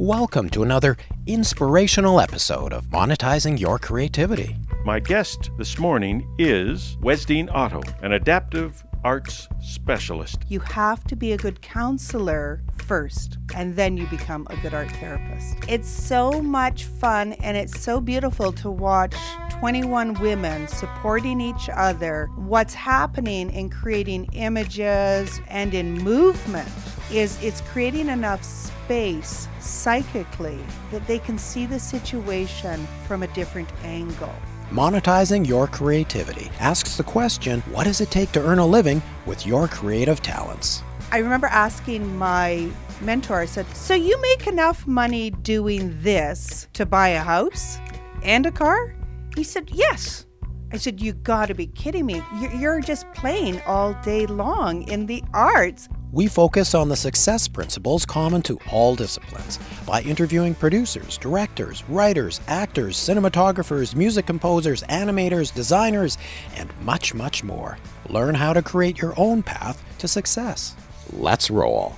Welcome to another inspirational episode of Monetizing Your Creativity. My guest this morning is Wesdine Otto, an adaptive arts specialist. You have to be a good counselor first, and then you become a good art therapist. It's so much fun and it's so beautiful to watch 21 women supporting each other. What's happening in creating images and in movement is it's creating enough space psychically that they can see the situation from a different angle. Monetizing Your Creativity asks the question what does it take to earn a living with your creative talents? I remember asking my mentor, I said, So you make enough money doing this to buy a house and a car? He said, Yes. I said, You gotta be kidding me. You're just playing all day long in the arts. We focus on the success principles common to all disciplines by interviewing producers, directors, writers, actors, cinematographers, music composers, animators, designers, and much, much more. Learn how to create your own path to success. Let's roll.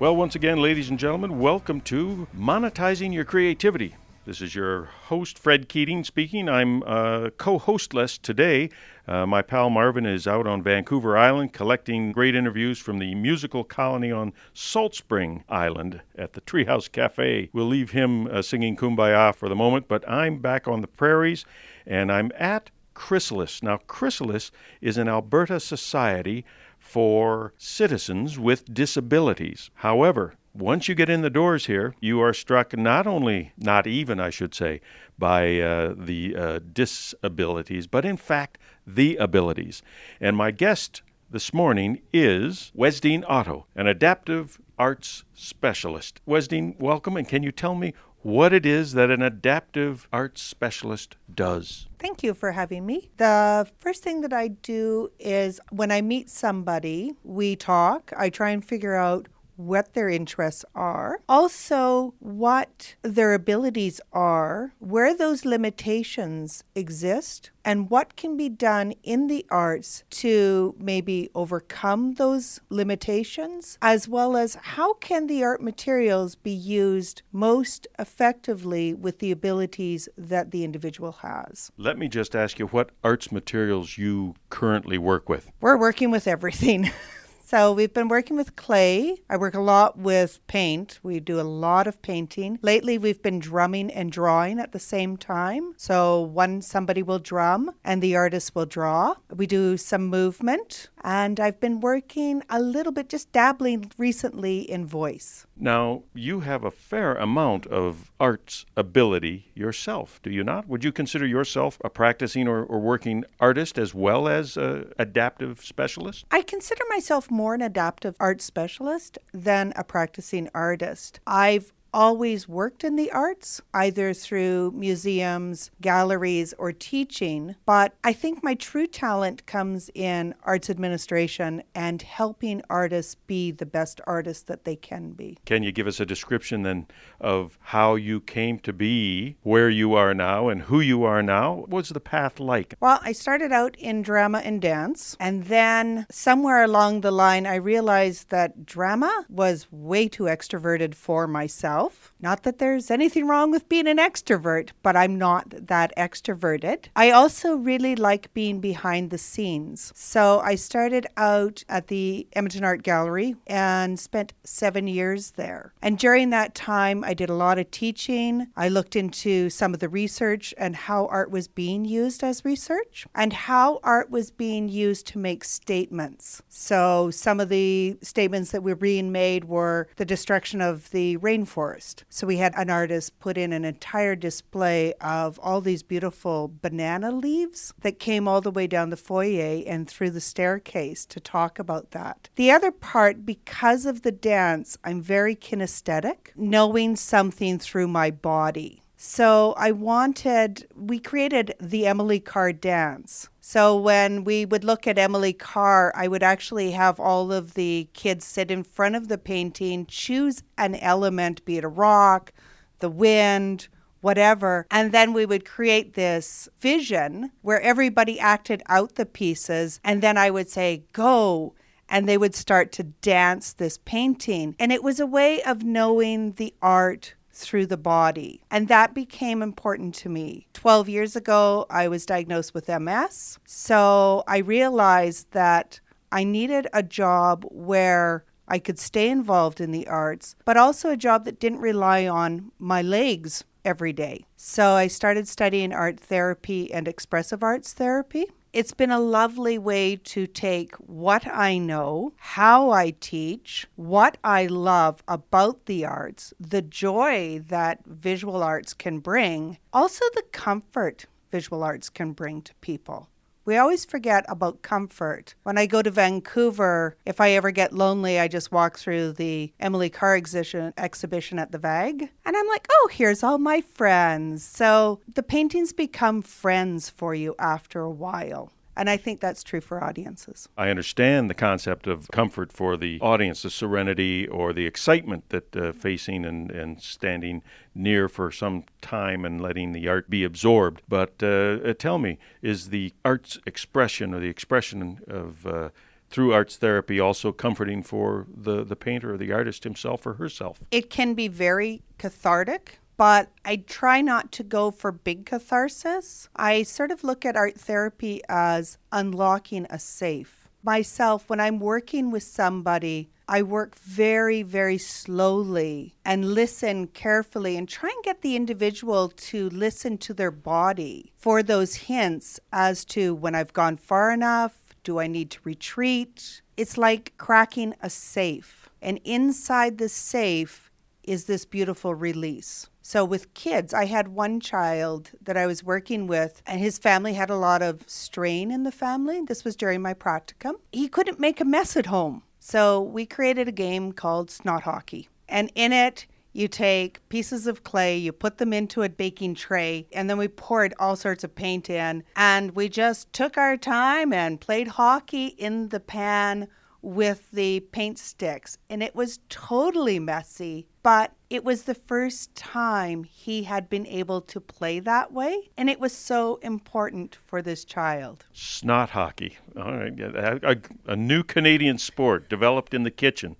Well, once again, ladies and gentlemen, welcome to Monetizing Your Creativity. This is your host, Fred Keating, speaking. I'm uh, co hostless today. Uh, my pal Marvin is out on Vancouver Island collecting great interviews from the musical colony on Salt Spring Island at the Treehouse Cafe. We'll leave him uh, singing Kumbaya for the moment, but I'm back on the prairies and I'm at Chrysalis. Now, Chrysalis is an Alberta society for citizens with disabilities. However, once you get in the doors here, you are struck not only, not even, I should say, by uh, the uh, disabilities, but in fact, the abilities. And my guest this morning is Wesdine Otto, an adaptive arts specialist. Wesdine, welcome, and can you tell me what it is that an adaptive arts specialist does? Thank you for having me. The first thing that I do is when I meet somebody, we talk. I try and figure out what their interests are, also what their abilities are, where those limitations exist, and what can be done in the arts to maybe overcome those limitations, as well as how can the art materials be used most effectively with the abilities that the individual has. Let me just ask you what arts materials you currently work with. We're working with everything. So we've been working with clay. I work a lot with paint. We do a lot of painting. Lately, we've been drumming and drawing at the same time. So one somebody will drum and the artist will draw. We do some movement, and I've been working a little bit, just dabbling recently in voice. Now, you have a fair amount of arts ability yourself, do you not? Would you consider yourself a practicing or, or working artist as well as an adaptive specialist? I consider myself more an adaptive art specialist than a practicing artist. I've always worked in the arts, either through museums, galleries, or teaching. But I think my true talent comes in arts administration and helping artists be the best artists that they can be. Can you give us a description then of how you came to be where you are now and who you are now? What was the path like? Well, I started out in drama and dance, and then somewhere along the line, I realized that drama was way too extroverted for myself myself. Not that there's anything wrong with being an extrovert, but I'm not that extroverted. I also really like being behind the scenes. So I started out at the Edmonton Art Gallery and spent seven years there. And during that time, I did a lot of teaching. I looked into some of the research and how art was being used as research and how art was being used to make statements. So some of the statements that were being made were the destruction of the rainforest forest. So we had an artist put in an entire display of all these beautiful banana leaves that came all the way down the foyer and through the staircase to talk about that. The other part, because of the dance, I'm very kinesthetic, knowing something through my body. So I wanted, we created the Emily Carr dance. So when we would look at Emily Carr, I would actually have all of the kids sit in front of the painting, choose an element, be it a rock, the wind, whatever. And then we would create this vision where everybody acted out the pieces. And then I would say, go. And they would start to dance this painting. And it was a way of knowing the art through the body. And that became important to me. 12 years ago, I was diagnosed with MS. So I realized that I needed a job where I could stay involved in the arts, but also a job that didn't rely on my legs every day. So I started studying art therapy and expressive arts therapy. It's been a lovely way to take what I know, how I teach, what I love about the arts, the joy that visual arts can bring, also the comfort visual arts can bring to people. We always forget about comfort. When I go to Vancouver, if I ever get lonely, I just walk through the Emily Carr exhibition, exhibition at the VAG, and I'm like, oh, here's all my friends. So the paintings become friends for you after a while. And I think that's true for audiences. I understand the concept of comfort for the audience, the serenity or the excitement that uh, facing and, and standing near for some time and letting the art be absorbed. But uh, uh tell me, is the art's expression or the expression of uh, through arts therapy also comforting for the, the painter or the artist himself or herself? It can be very cathartic but I try not to go for big catharsis. I sort of look at art therapy as unlocking a safe. Myself, when I'm working with somebody, I work very, very slowly and listen carefully and try and get the individual to listen to their body for those hints as to when I've gone far enough, do I need to retreat? It's like cracking a safe. And inside the safe is this beautiful release. So, with kids, I had one child that I was working with, and his family had a lot of strain in the family. This was during my practicum. He couldn't make a mess at home. So, we created a game called Snot Hockey. And in it, you take pieces of clay, you put them into a baking tray, and then we poured all sorts of paint in. And we just took our time and played hockey in the pan with the paint sticks. And it was totally messy, but it was the first time he had been able to play that way. And it was so important for this child. Snot hockey. All right. A, a new Canadian sport developed in the kitchen.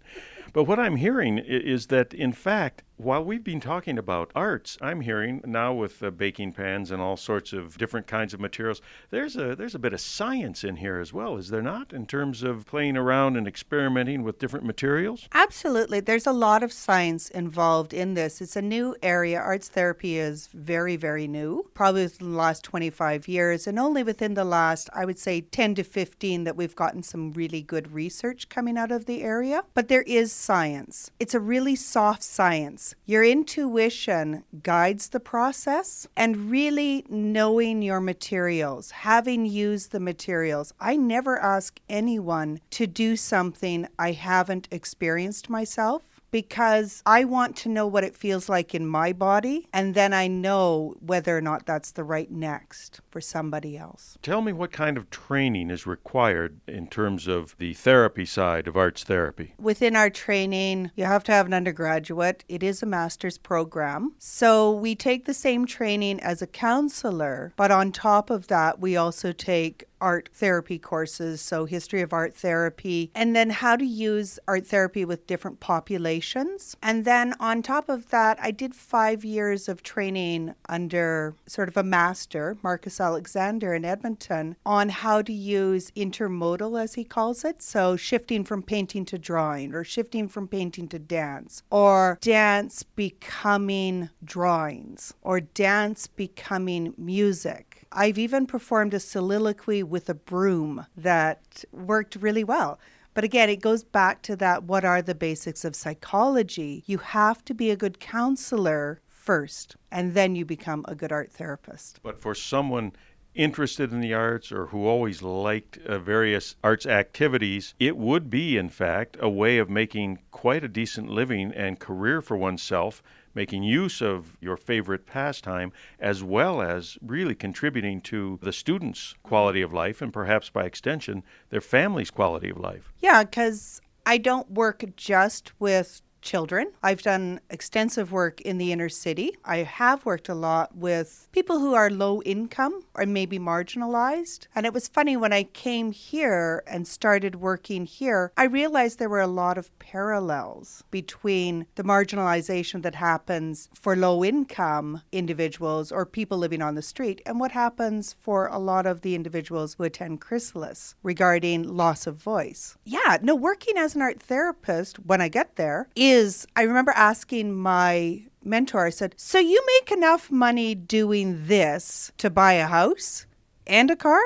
But what I'm hearing is that, in fact, while we've been talking about arts, I'm hearing now with uh, baking pans and all sorts of different kinds of materials, there's a there's a bit of science in here as well, is there not? In terms of playing around and experimenting with different materials. Absolutely, there's a lot of science involved in this. It's a new area. Arts therapy is very very new, probably within the last 25 years, and only within the last I would say 10 to 15 that we've gotten some really good research coming out of the area. But there is science. It's a really soft science. Your intuition guides the process and really knowing your materials, having used the materials. I never ask anyone to do something I haven't experienced myself because I want to know what it feels like in my body, and then I know whether or not that's the right next for somebody else. Tell me what kind of training is required in terms of the therapy side of arts therapy. Within our training, you have to have an undergraduate, it is a master's program. So we take the same training as a counselor, but on top of that, we also take art therapy courses, so history of art therapy, and then how to use art therapy with different populations. And then on top of that, I did five years of training under sort of a master, Marcus Alexander in Edmonton, on how to use intermodal, as he calls it. So shifting from painting to drawing, or shifting from painting to dance, or dance becoming drawings, or dance becoming music I've even performed a soliloquy with a broom that worked really well. But again, it goes back to that what are the basics of psychology? You have to be a good counselor first, and then you become a good art therapist. But for someone interested in the arts or who always liked uh, various arts activities, it would be, in fact, a way of making quite a decent living and career for oneself making use of your favorite pastime, as well as really contributing to the students' quality of life and perhaps by extension, their family's quality of life. Yeah, because I don't work just with children. I've done extensive work in the inner city. I have worked a lot with people who are low income or maybe marginalized. And it was funny when I came here and started working here, I realized there were a lot of parallels between the marginalization that happens for low income individuals or people living on the street and what happens for a lot of the individuals who attend Chrysalis regarding loss of voice. Yeah, no, working as an art therapist when I get there is, I remember asking my mentor, I said, So you make enough money doing this to buy a house and a car?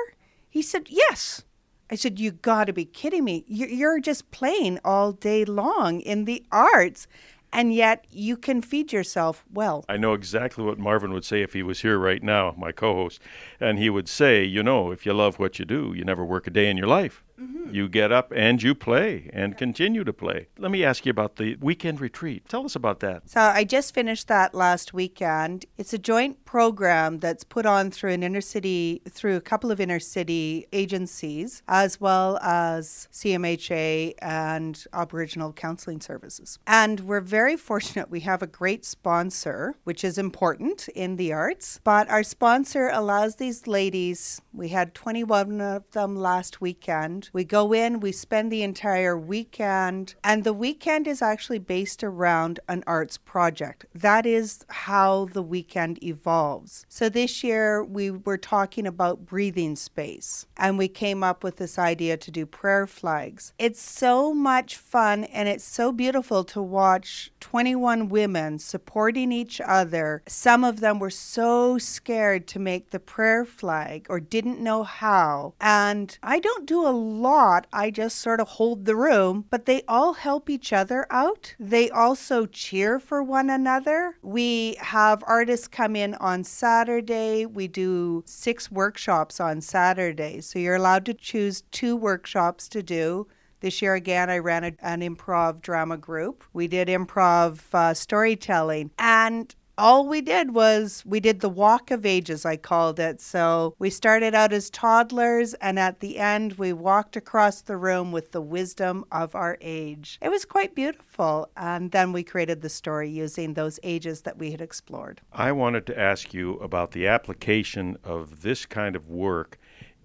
He said, Yes. I said, You gotta be kidding me. You're just playing all day long in the arts and yet you can feed yourself well. I know exactly what Marvin would say if he was here right now, my co host. And he would say, You know, if you love what you do, you never work a day in your life. Mm-hmm. You get up and you play and continue to play. Let me ask you about the weekend retreat. Tell us about that. So, I just finished that last weekend. It's a joint program that's put on through an inner city, through a couple of inner city agencies, as well as CMHA and Aboriginal Counseling Services. And we're very fortunate we have a great sponsor, which is important in the arts. But our sponsor allows these ladies, we had 21 of them last weekend we go in, we spend the entire weekend, and the weekend is actually based around an arts project. That is how the weekend evolves. So this year we were talking about breathing space, and we came up with this idea to do prayer flags. It's so much fun and it's so beautiful to watch 21 women supporting each other. Some of them were so scared to make the prayer flag or didn't know how. And I don't do a lot. I just sort of hold the room, but they all help each other out. They also cheer for one another. We have artists come in on Saturday. We do six workshops on Saturday. So you're allowed to choose two workshops to do. This year again, I ran a, an improv drama group. We did improv uh, storytelling. And all we did was we did the walk of ages, I called it. So we started out as toddlers, and at the end, we walked across the room with the wisdom of our age. It was quite beautiful. And then we created the story using those ages that we had explored. I wanted to ask you about the application of this kind of work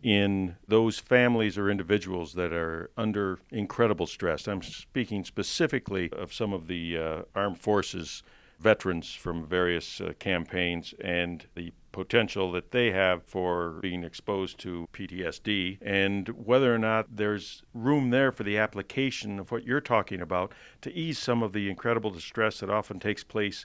in those families or individuals that are under incredible stress. I'm speaking specifically of some of the uh, armed forces veterans from various uh, campaigns and the potential that they have for being exposed to PTSD and whether or not there's room there for the application of what you're talking about to ease some of the incredible distress that often takes place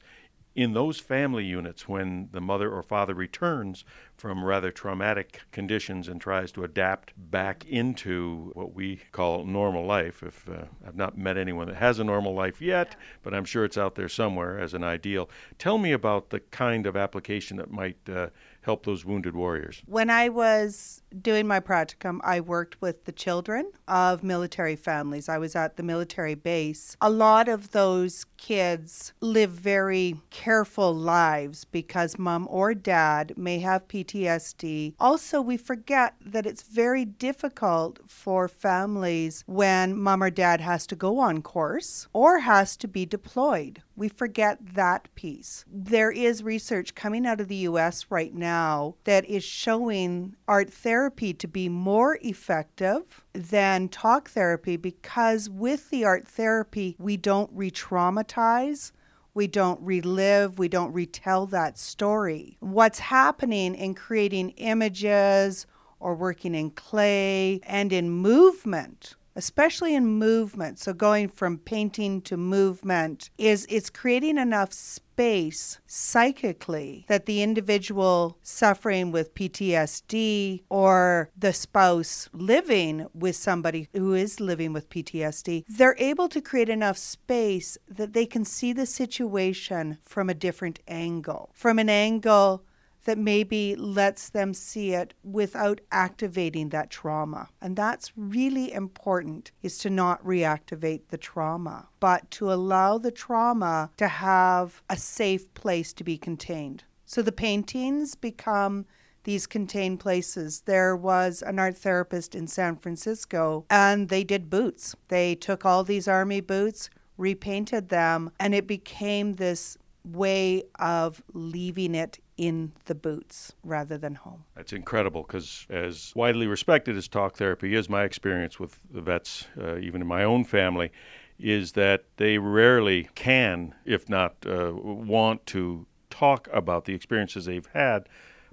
in those family units when the mother or father returns from rather traumatic conditions and tries to adapt back into what we call normal life. If uh, I've not met anyone that has a normal life yet, but I'm sure it's out there somewhere as an ideal. Tell me about the kind of application that might uh, help those wounded warriors? When I was doing my practicum, I worked with the children of military families. I was at the military base. A lot of those kids live very careful lives because mom or dad may have PTSD. Also, we forget that it's very difficult for families when mom or dad has to go on course or has to be deployed. We forget that piece. There is research coming out of the US right now that is showing art therapy to be more effective than talk therapy because with the art therapy, we don't re traumatize we don't relive, we don't retell that story. What's happening in creating images or working in clay and in movement especially in movement. So going from painting to movement is it's creating enough space psychically that the individual suffering with PTSD or the spouse living with somebody who is living with PTSD, they're able to create enough space that they can see the situation from a different angle, from an angle that maybe lets them see it without activating that trauma. And that's really important is to not reactivate the trauma, but to allow the trauma to have a safe place to be contained. So the paintings become these contained places. There was an art therapist in San Francisco and they did boots. They took all these army boots, repainted them, and it became this way of leaving it in the boots rather than home. That's incredible because, as widely respected as talk therapy is, my experience with the vets, uh, even in my own family, is that they rarely can, if not uh, want to, talk about the experiences they've had,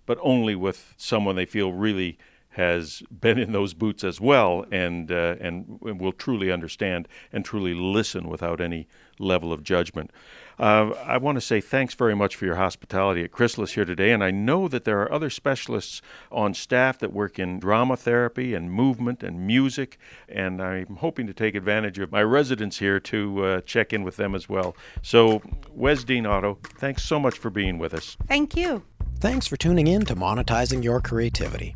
but only with someone they feel really has been in those boots as well and uh, and will truly understand and truly listen without any level of judgment. Uh, I want to say thanks very much for your hospitality at Chrysalis here today, and I know that there are other specialists on staff that work in drama therapy and movement and music, and I'm hoping to take advantage of my residence here to uh, check in with them as well. So, Wesdine Otto, thanks so much for being with us. Thank you. Thanks for tuning in to Monetizing Your Creativity.